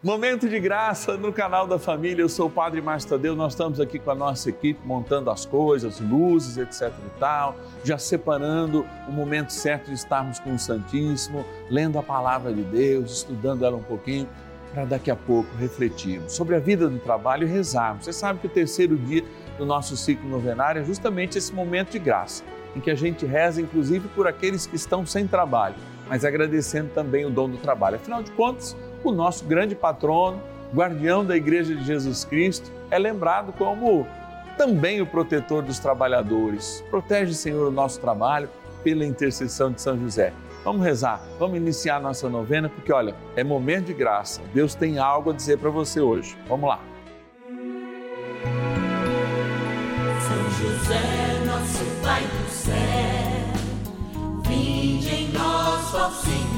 Momento de graça no canal da família. Eu sou o Padre Márcio Tadeu. Nós estamos aqui com a nossa equipe montando as coisas, luzes, etc e tal, já separando o momento certo de estarmos com o Santíssimo, lendo a palavra de Deus, estudando ela um pouquinho, para daqui a pouco refletirmos sobre a vida do trabalho e rezarmos. Você sabe que o terceiro dia do nosso ciclo novenário é justamente esse momento de graça, em que a gente reza, inclusive, por aqueles que estão sem trabalho, mas agradecendo também o dom do trabalho. Afinal de contas, o nosso grande patrono, guardião da Igreja de Jesus Cristo, é lembrado como também o protetor dos trabalhadores. Protege, Senhor, o nosso trabalho pela intercessão de São José. Vamos rezar, vamos iniciar nossa novena, porque olha, é momento de graça. Deus tem algo a dizer para você hoje. Vamos lá. São José, nosso Pai do céu, vinde em nós, ó Senhor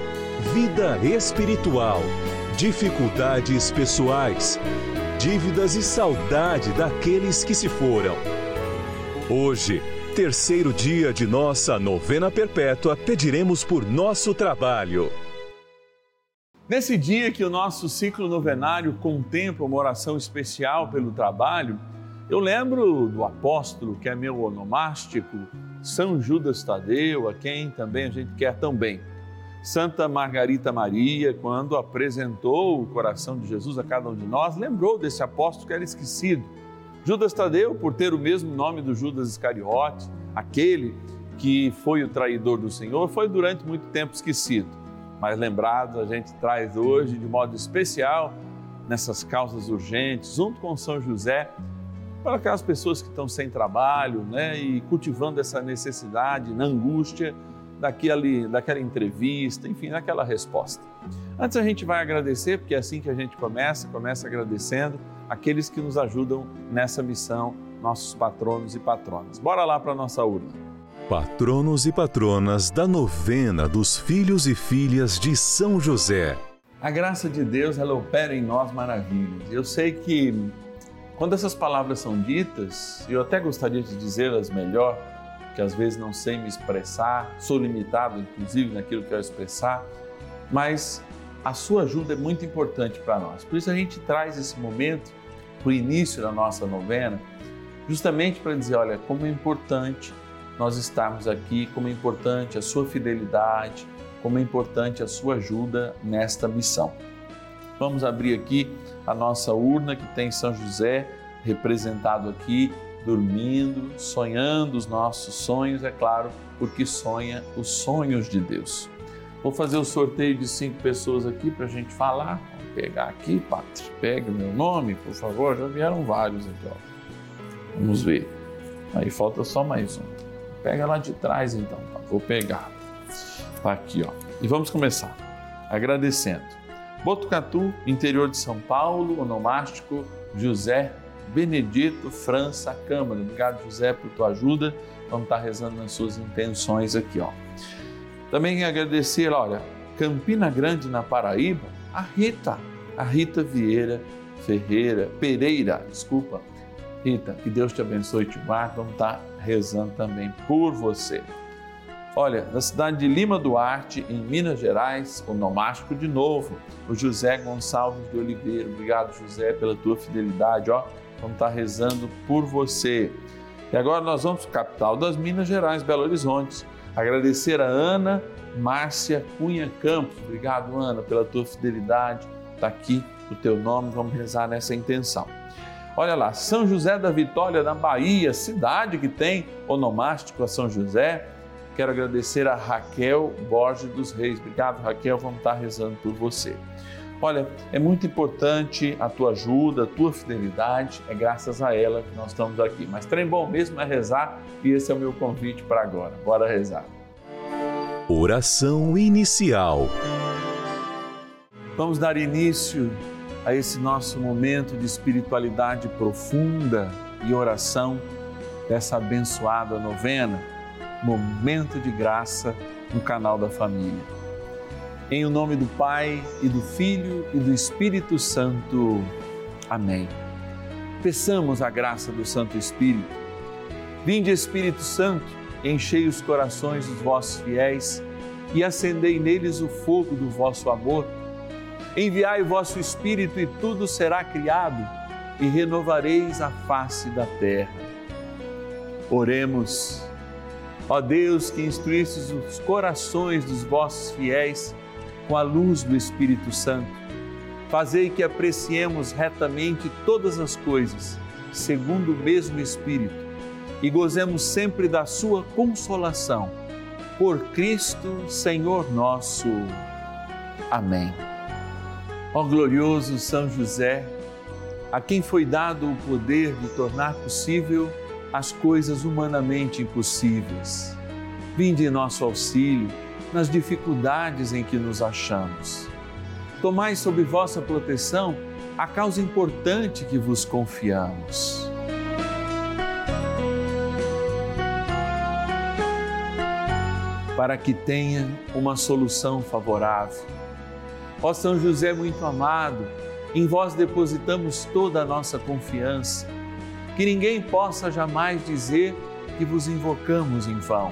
vida espiritual, dificuldades pessoais, dívidas e saudade daqueles que se foram. Hoje, terceiro dia de nossa novena perpétua, pediremos por nosso trabalho. Nesse dia que o nosso ciclo novenário contempla uma oração especial pelo trabalho, eu lembro do apóstolo, que é meu onomástico, São Judas Tadeu, a quem também a gente quer tão bem. Santa Margarita Maria, quando apresentou o coração de Jesus a cada um de nós, lembrou desse apóstolo que era esquecido. Judas Tadeu, por ter o mesmo nome do Judas Iscariote, aquele que foi o traidor do Senhor, foi durante muito tempo esquecido. Mas lembrado, a gente traz hoje de modo especial nessas causas urgentes, junto com São José, para aquelas pessoas que estão sem trabalho, né, e cultivando essa necessidade, na angústia daquele, daquela entrevista, enfim, daquela resposta. Antes a gente vai agradecer, porque é assim que a gente começa, começa agradecendo aqueles que nos ajudam nessa missão, nossos patronos e patronas. Bora lá para a nossa urna. Patronos e patronas da novena dos filhos e filhas de São José. A graça de Deus, ela opera em nós maravilhas. Eu sei que quando essas palavras são ditas, eu até gostaria de dizê-las melhor, que às vezes não sei me expressar, sou limitado inclusive naquilo que eu expressar, mas a sua ajuda é muito importante para nós. Por isso a gente traz esse momento para o início da nossa novena, justamente para dizer, olha, como é importante nós estarmos aqui, como é importante a sua fidelidade, como é importante a sua ajuda nesta missão. Vamos abrir aqui a nossa urna que tem São José representado aqui dormindo, sonhando os nossos sonhos, é claro, porque sonha os sonhos de Deus. Vou fazer o sorteio de cinco pessoas aqui para a gente falar. Vou pegar aqui, Pátria. Pegue o meu nome, por favor. Já vieram vários aqui, ó. Vamos ver. Aí falta só mais um. Pega lá de trás então. Tá? Vou pegar. Tá aqui, ó. E vamos começar. Agradecendo. Botucatu, interior de São Paulo, onomástico José Benedito França Câmara. Obrigado, José, por tua ajuda. Vamos estar rezando nas suas intenções aqui, ó. Também agradecer, olha, Campina Grande, na Paraíba, a Rita, a Rita Vieira Ferreira, Pereira, desculpa. Rita, que Deus te abençoe e te guarde. Vamos estar rezando também por você. Olha, na cidade de Lima Duarte, em Minas Gerais, o nomástico de novo, o José Gonçalves de Oliveira. Obrigado, José, pela tua fidelidade, ó vamos estar rezando por você. E agora nós vamos para capital das Minas Gerais, Belo Horizonte. Agradecer a Ana Márcia Cunha Campos. Obrigado, Ana, pela tua fidelidade. Está aqui o teu nome, vamos rezar nessa intenção. Olha lá, São José da Vitória, na Bahia, cidade que tem onomástico a São José. Quero agradecer a Raquel Borges dos Reis. Obrigado, Raquel, vamos estar rezando por você. Olha, é muito importante a tua ajuda, a tua fidelidade, é graças a ela que nós estamos aqui. Mas trem bom mesmo é rezar e esse é o meu convite para agora. Bora rezar. Oração inicial. Vamos dar início a esse nosso momento de espiritualidade profunda e oração dessa abençoada novena, Momento de Graça no canal da Família. Em o nome do Pai e do Filho e do Espírito Santo. Amém. Peçamos a graça do Santo Espírito. Vinde, Espírito Santo, enchei os corações dos vossos fiéis e acendei neles o fogo do vosso amor. Enviai o vosso Espírito e tudo será criado e renovareis a face da terra. Oremos. Ó Deus, que instruístes os corações dos vossos fiéis com a luz do Espírito Santo, fazei que apreciemos retamente todas as coisas, segundo o mesmo Espírito, e gozemos sempre da sua consolação. Por Cristo, Senhor nosso. Amém. Ó glorioso São José, a quem foi dado o poder de tornar possível as coisas humanamente impossíveis. Vinde em nosso auxílio nas dificuldades em que nos achamos. Tomai sob vossa proteção a causa importante que vos confiamos. Para que tenha uma solução favorável. Ó São José muito amado, em vós depositamos toda a nossa confiança. Que ninguém possa jamais dizer que vos invocamos em vão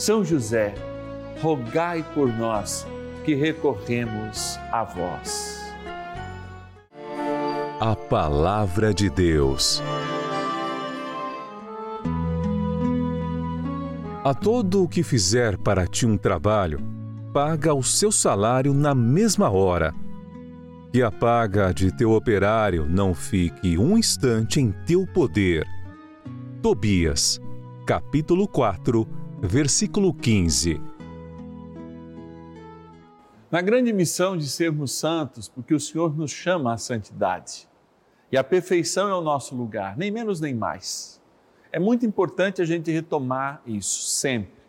São José, rogai por nós que recorremos a vós. A Palavra de Deus. A todo o que fizer para ti um trabalho, paga o seu salário na mesma hora. Que a paga de teu operário não fique um instante em teu poder. Tobias, capítulo 4, versículo 15. Na grande missão de sermos santos, porque o Senhor nos chama à santidade. E a perfeição é o nosso lugar, nem menos nem mais. É muito importante a gente retomar isso sempre.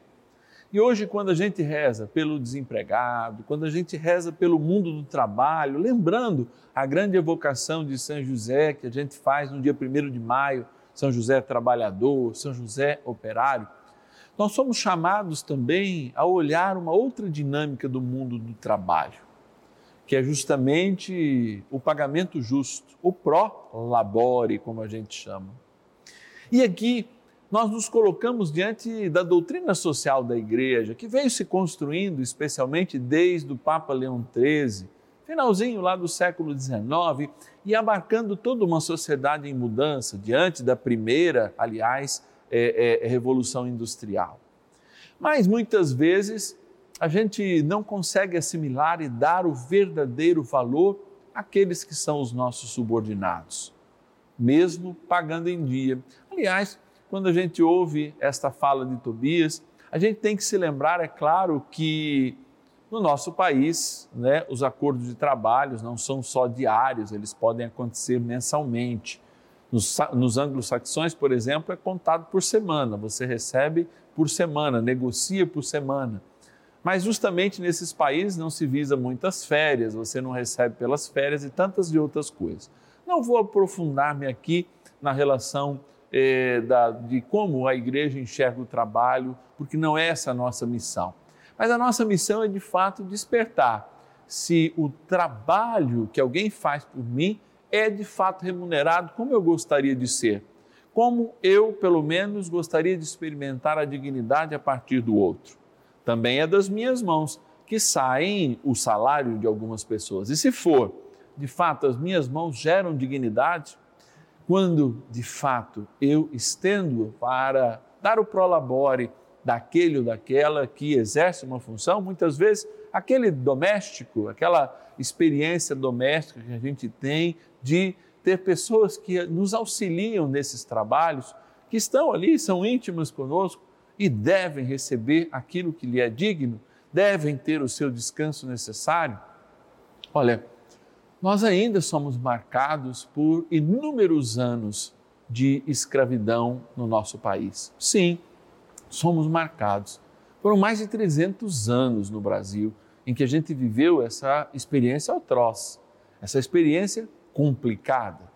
E hoje, quando a gente reza pelo desempregado, quando a gente reza pelo mundo do trabalho, lembrando a grande evocação de São José que a gente faz no dia 1 de maio, São José trabalhador, São José operário, nós somos chamados também a olhar uma outra dinâmica do mundo do trabalho, que é justamente o pagamento justo, o pró-labore, como a gente chama. E aqui nós nos colocamos diante da doutrina social da igreja, que veio se construindo especialmente desde o Papa Leão XIII, finalzinho lá do século XIX, e abarcando toda uma sociedade em mudança, diante da primeira, aliás, é, é, é, revolução industrial. Mas muitas vezes a gente não consegue assimilar e dar o verdadeiro valor àqueles que são os nossos subordinados, mesmo pagando em dia. Aliás, quando a gente ouve esta fala de Tobias, a gente tem que se lembrar, é claro, que no nosso país, né, os acordos de trabalho não são só diários, eles podem acontecer mensalmente. Nos, nos anglo-saxões, por exemplo, é contado por semana, você recebe por semana, negocia por semana. Mas justamente nesses países não se visa muitas férias, você não recebe pelas férias e tantas de outras coisas. Não vou aprofundar-me aqui na relação eh, da, de como a igreja enxerga o trabalho, porque não é essa a nossa missão. Mas a nossa missão é de fato despertar se o trabalho que alguém faz por mim é de fato remunerado como eu gostaria de ser, como eu, pelo menos, gostaria de experimentar a dignidade a partir do outro. Também é das minhas mãos que saem o salário de algumas pessoas. E se for, de fato, as minhas mãos geram dignidade, quando de fato eu estendo para dar o prolabore daquele ou daquela que exerce uma função, muitas vezes aquele doméstico, aquela experiência doméstica que a gente tem de ter pessoas que nos auxiliam nesses trabalhos, que estão ali, são íntimas conosco e devem receber aquilo que lhe é digno, devem ter o seu descanso necessário. Olha, nós ainda somos marcados por inúmeros anos de escravidão no nosso país. Sim, somos marcados. Foram mais de 300 anos no Brasil em que a gente viveu essa experiência atroz, essa experiência complicada.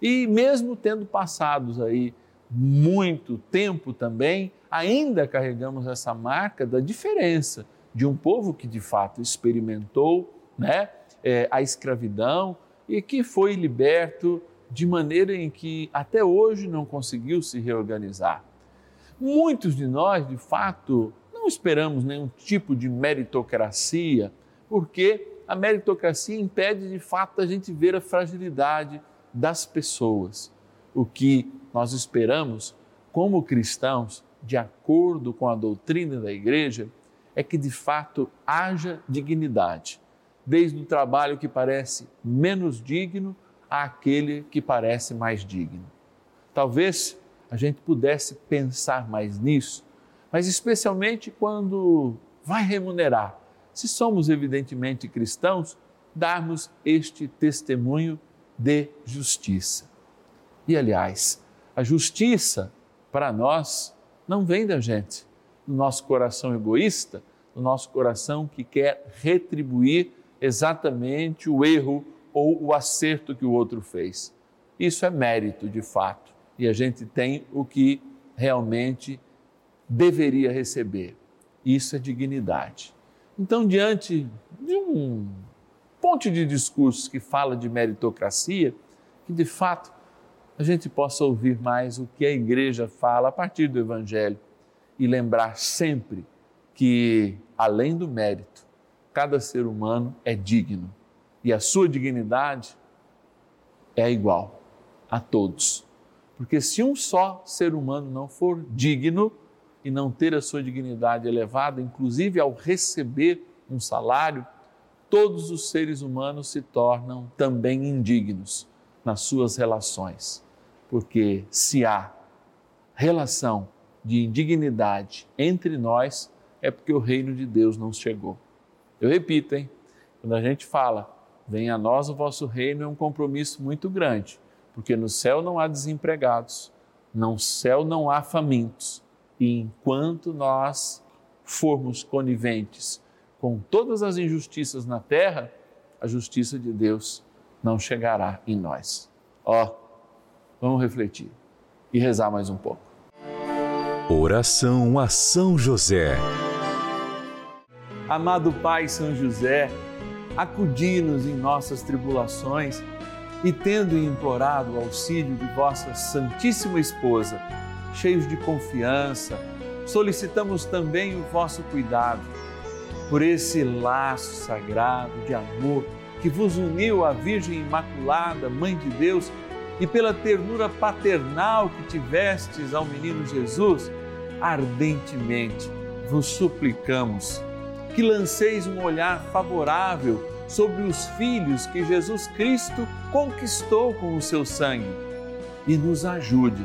E mesmo tendo passado aí muito tempo também, ainda carregamos essa marca da diferença de um povo que de fato experimentou, né? é, a escravidão e que foi liberto de maneira em que até hoje não conseguiu se reorganizar. Muitos de nós, de fato, não esperamos nenhum tipo de meritocracia, porque a meritocracia impede de fato a gente ver a fragilidade das pessoas. O que nós esperamos como cristãos, de acordo com a doutrina da igreja, é que de fato haja dignidade desde o trabalho que parece menos digno àquele que parece mais digno. Talvez a gente pudesse pensar mais nisso, mas especialmente quando vai remunerar. Se somos evidentemente cristãos, darmos este testemunho de justiça. E aliás, a justiça para nós não vem da gente, do nosso coração egoísta, do nosso coração que quer retribuir exatamente o erro ou o acerto que o outro fez. Isso é mérito de fato e a gente tem o que realmente deveria receber. Isso é dignidade. Então, diante de um ponte de discursos que fala de meritocracia, que de fato a gente possa ouvir mais o que a igreja fala a partir do Evangelho e lembrar sempre que, além do mérito, cada ser humano é digno e a sua dignidade é igual a todos. Porque se um só ser humano não for digno e não ter a sua dignidade elevada, inclusive ao receber um salário, todos os seres humanos se tornam também indignos nas suas relações. Porque se há relação de indignidade entre nós, é porque o reino de Deus não chegou. Eu repito, hein? Quando a gente fala, venha a nós o vosso reino, é um compromisso muito grande, porque no céu não há desempregados, no céu não há famintos, e enquanto nós formos coniventes com todas as injustiças na terra, a justiça de Deus não chegará em nós. Ó, oh, vamos refletir e rezar mais um pouco. Oração a São José. Amado Pai São José, acudi-nos em nossas tribulações e, tendo implorado o auxílio de vossa Santíssima Esposa, cheios de confiança, solicitamos também o vosso cuidado. Por esse laço sagrado de amor que vos uniu à Virgem Imaculada, Mãe de Deus, e pela ternura paternal que tivestes ao menino Jesus, ardentemente vos suplicamos que lanceis um olhar favorável sobre os filhos que Jesus Cristo conquistou com o seu sangue e nos ajude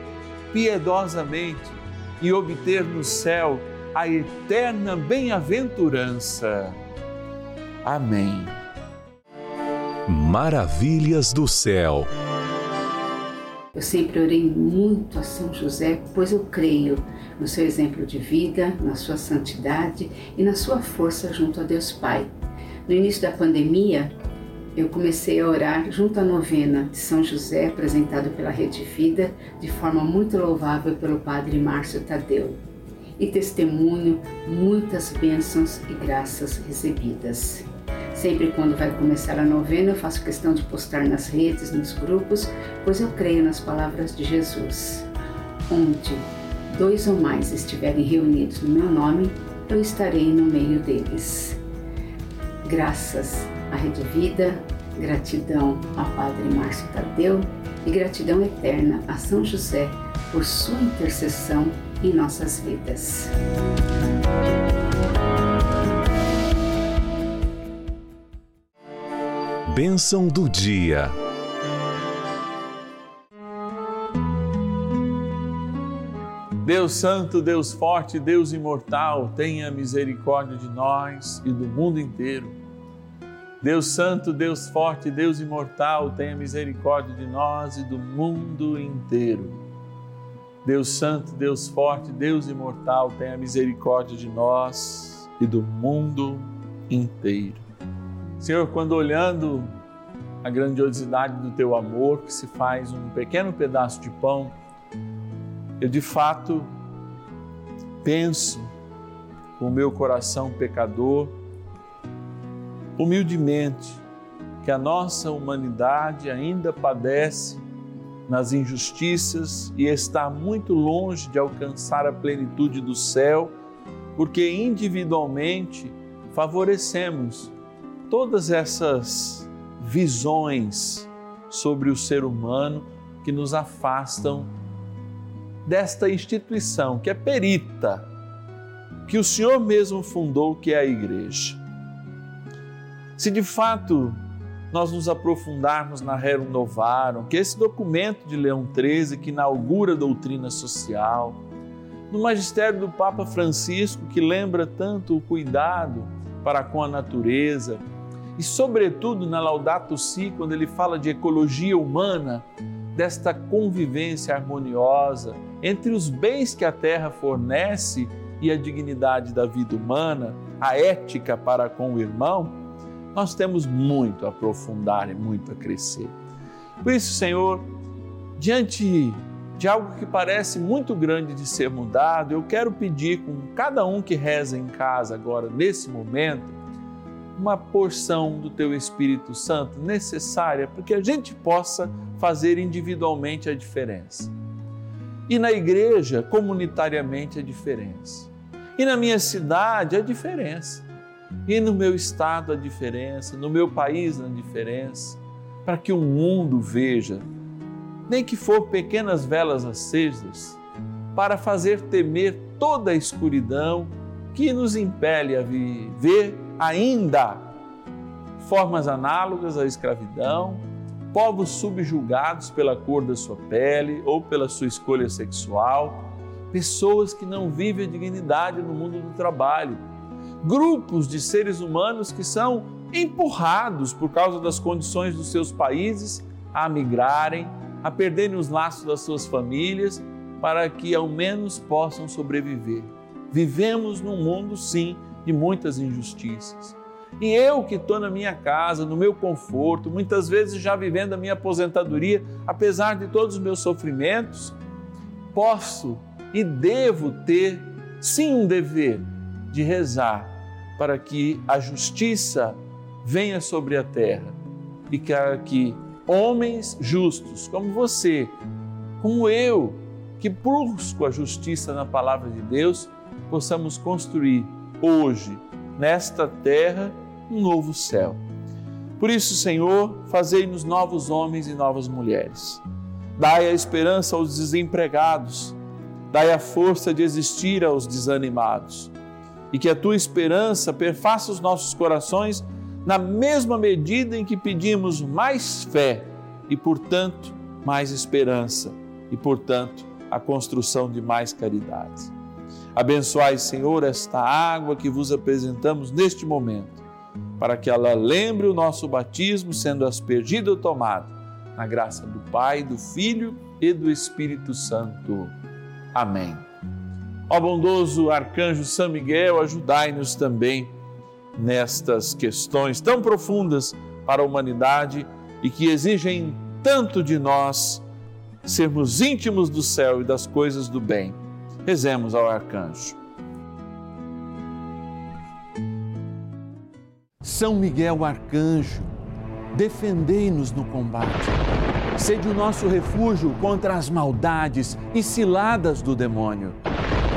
piedosamente e obter no céu a eterna bem-aventurança. Amém. Maravilhas do céu. Eu sempre orei muito a São José, pois eu creio no seu exemplo de vida, na sua santidade e na sua força junto a Deus Pai. No início da pandemia, eu comecei a orar junto à novena de São José, apresentado pela Rede Vida, de forma muito louvável pelo Padre Márcio Tadeu. E testemunho muitas bênçãos e graças recebidas. Sempre quando vai começar a novena, eu faço questão de postar nas redes, nos grupos, pois eu creio nas palavras de Jesus. Onde dois ou mais estiverem reunidos no meu nome, eu estarei no meio deles. Graças à Rede Vida, gratidão ao Padre Márcio Tadeu e gratidão eterna a São José por sua intercessão em nossas vidas. Bênção do dia. Deus Santo, Deus Forte, Deus Imortal, tenha misericórdia de nós e do mundo inteiro. Deus Santo, Deus Forte, Deus Imortal, tenha misericórdia de nós e do mundo inteiro. Deus Santo, Deus Forte, Deus Imortal, tenha misericórdia de nós e do mundo inteiro. Senhor, quando olhando a grandiosidade do teu amor, que se faz um pequeno pedaço de pão, eu de fato penso com o meu coração pecador, humildemente, que a nossa humanidade ainda padece nas injustiças e está muito longe de alcançar a plenitude do céu, porque individualmente favorecemos todas essas visões sobre o ser humano que nos afastam desta instituição que é perita, que o Senhor mesmo fundou, que é a igreja. Se de fato nós nos aprofundarmos na Rerum Novarum, que é esse documento de Leão XIII que inaugura a doutrina social, no magistério do Papa Francisco, que lembra tanto o cuidado para com a natureza, e, sobretudo, na Laudato Si, quando ele fala de ecologia humana, desta convivência harmoniosa entre os bens que a terra fornece e a dignidade da vida humana, a ética para com o irmão, nós temos muito a aprofundar e muito a crescer. Por isso, Senhor, diante de algo que parece muito grande de ser mudado, eu quero pedir com cada um que reza em casa agora, nesse momento, uma porção do teu Espírito Santo necessária para que a gente possa fazer individualmente a diferença. E na igreja, comunitariamente, a diferença. E na minha cidade, a diferença. E no meu estado, a diferença. No meu país, a diferença. Para que o mundo veja, nem que for pequenas velas acesas, para fazer temer toda a escuridão que nos impele a viver ainda formas análogas à escravidão, povos subjugados pela cor da sua pele ou pela sua escolha sexual, pessoas que não vivem a dignidade no mundo do trabalho, grupos de seres humanos que são empurrados por causa das condições dos seus países a migrarem, a perderem os laços das suas famílias para que ao menos possam sobreviver. Vivemos num mundo, sim, de muitas injustiças. E eu que estou na minha casa, no meu conforto, muitas vezes já vivendo a minha aposentadoria, apesar de todos os meus sofrimentos, posso e devo ter, sim, um dever de rezar para que a justiça venha sobre a terra e para que homens justos como você como eu, que busco a justiça na palavra de Deus, possamos construir hoje, nesta terra, um novo céu. Por isso, Senhor, fazei-nos novos homens e novas mulheres. Dai a esperança aos desempregados, dai a força de existir aos desanimados. E que a tua esperança perfaça os nossos corações na mesma medida em que pedimos mais fé e, portanto, mais esperança e, portanto, a construção de mais caridade. Abençoai, Senhor, esta água que vos apresentamos neste momento, para que ela lembre o nosso batismo, sendo aspergida ou tomada, na graça do Pai, do Filho e do Espírito Santo. Amém. Ó bondoso arcanjo São Miguel, ajudai-nos também nestas questões tão profundas para a humanidade e que exigem tanto de nós sermos íntimos do céu e das coisas do bem. Rezemos ao arcanjo. São Miguel arcanjo, defendei-nos no combate. Sede o nosso refúgio contra as maldades e ciladas do demônio.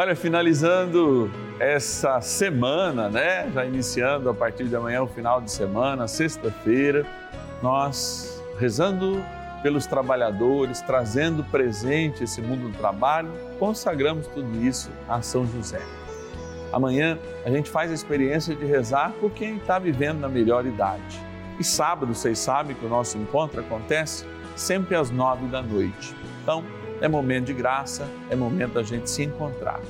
Olha, finalizando essa semana, né? Já iniciando a partir de amanhã o final de semana, sexta-feira nós rezando pelos trabalhadores, trazendo presente esse mundo do trabalho, consagramos tudo isso a São José. Amanhã a gente faz a experiência de rezar por quem está vivendo na melhor idade. E sábado, vocês sabem que o nosso encontro acontece sempre às nove da noite. Então, é momento de graça, é momento da gente se encontrar.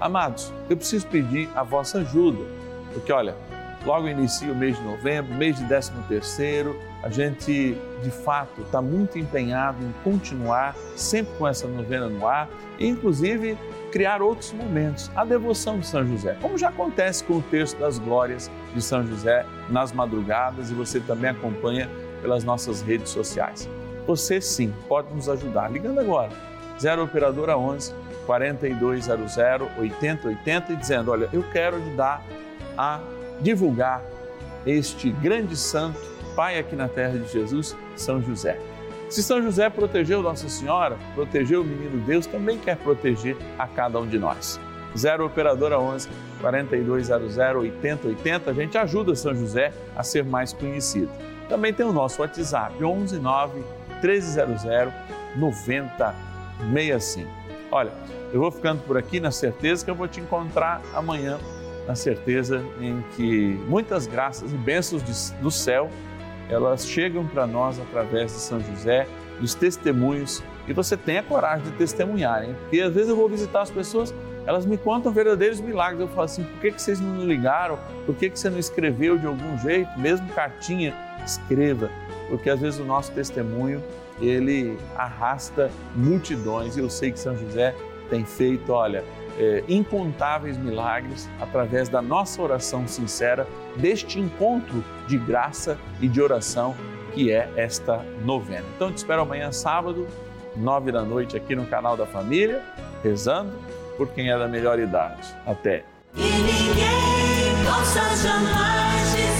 Amados, eu preciso pedir a vossa ajuda, porque olha, logo inicia o mês de novembro, mês de décimo terceiro, a gente de fato está muito empenhado em continuar sempre com essa novena no ar e inclusive criar outros momentos, a devoção de São José, como já acontece com o texto das glórias de São José nas madrugadas e você também acompanha pelas nossas redes sociais. Você sim pode nos ajudar ligando agora 0 operadora 11 4200 8080 e dizendo, olha, eu quero ajudar a divulgar este grande santo, Pai aqui na terra de Jesus, São José. Se São José protegeu Nossa Senhora, protegeu o menino Deus, também quer proteger a cada um de nós. 0 Operadora 11 4200 8080, a gente ajuda São José a ser mais conhecido. Também tem o nosso WhatsApp, 11 9 1300 9065. Olha, eu vou ficando por aqui na certeza que eu vou te encontrar amanhã na certeza em que muitas graças e bênçãos de, do céu elas chegam para nós através de São José, dos testemunhos, e você tenha coragem de testemunhar, hein? Porque às vezes eu vou visitar as pessoas, elas me contam verdadeiros milagres. Eu falo assim: por que, que vocês não ligaram? Por que, que você não escreveu de algum jeito? Mesmo cartinha, escreva, porque às vezes o nosso testemunho ele arrasta multidões e eu sei que São José tem feito, olha, é, incontáveis milagres através da nossa oração sincera, deste encontro de graça e de oração que é esta novena. Então te espero amanhã, sábado, nove da noite, aqui no canal da Família, rezando por quem é da melhor idade. Até! E ninguém possa jamais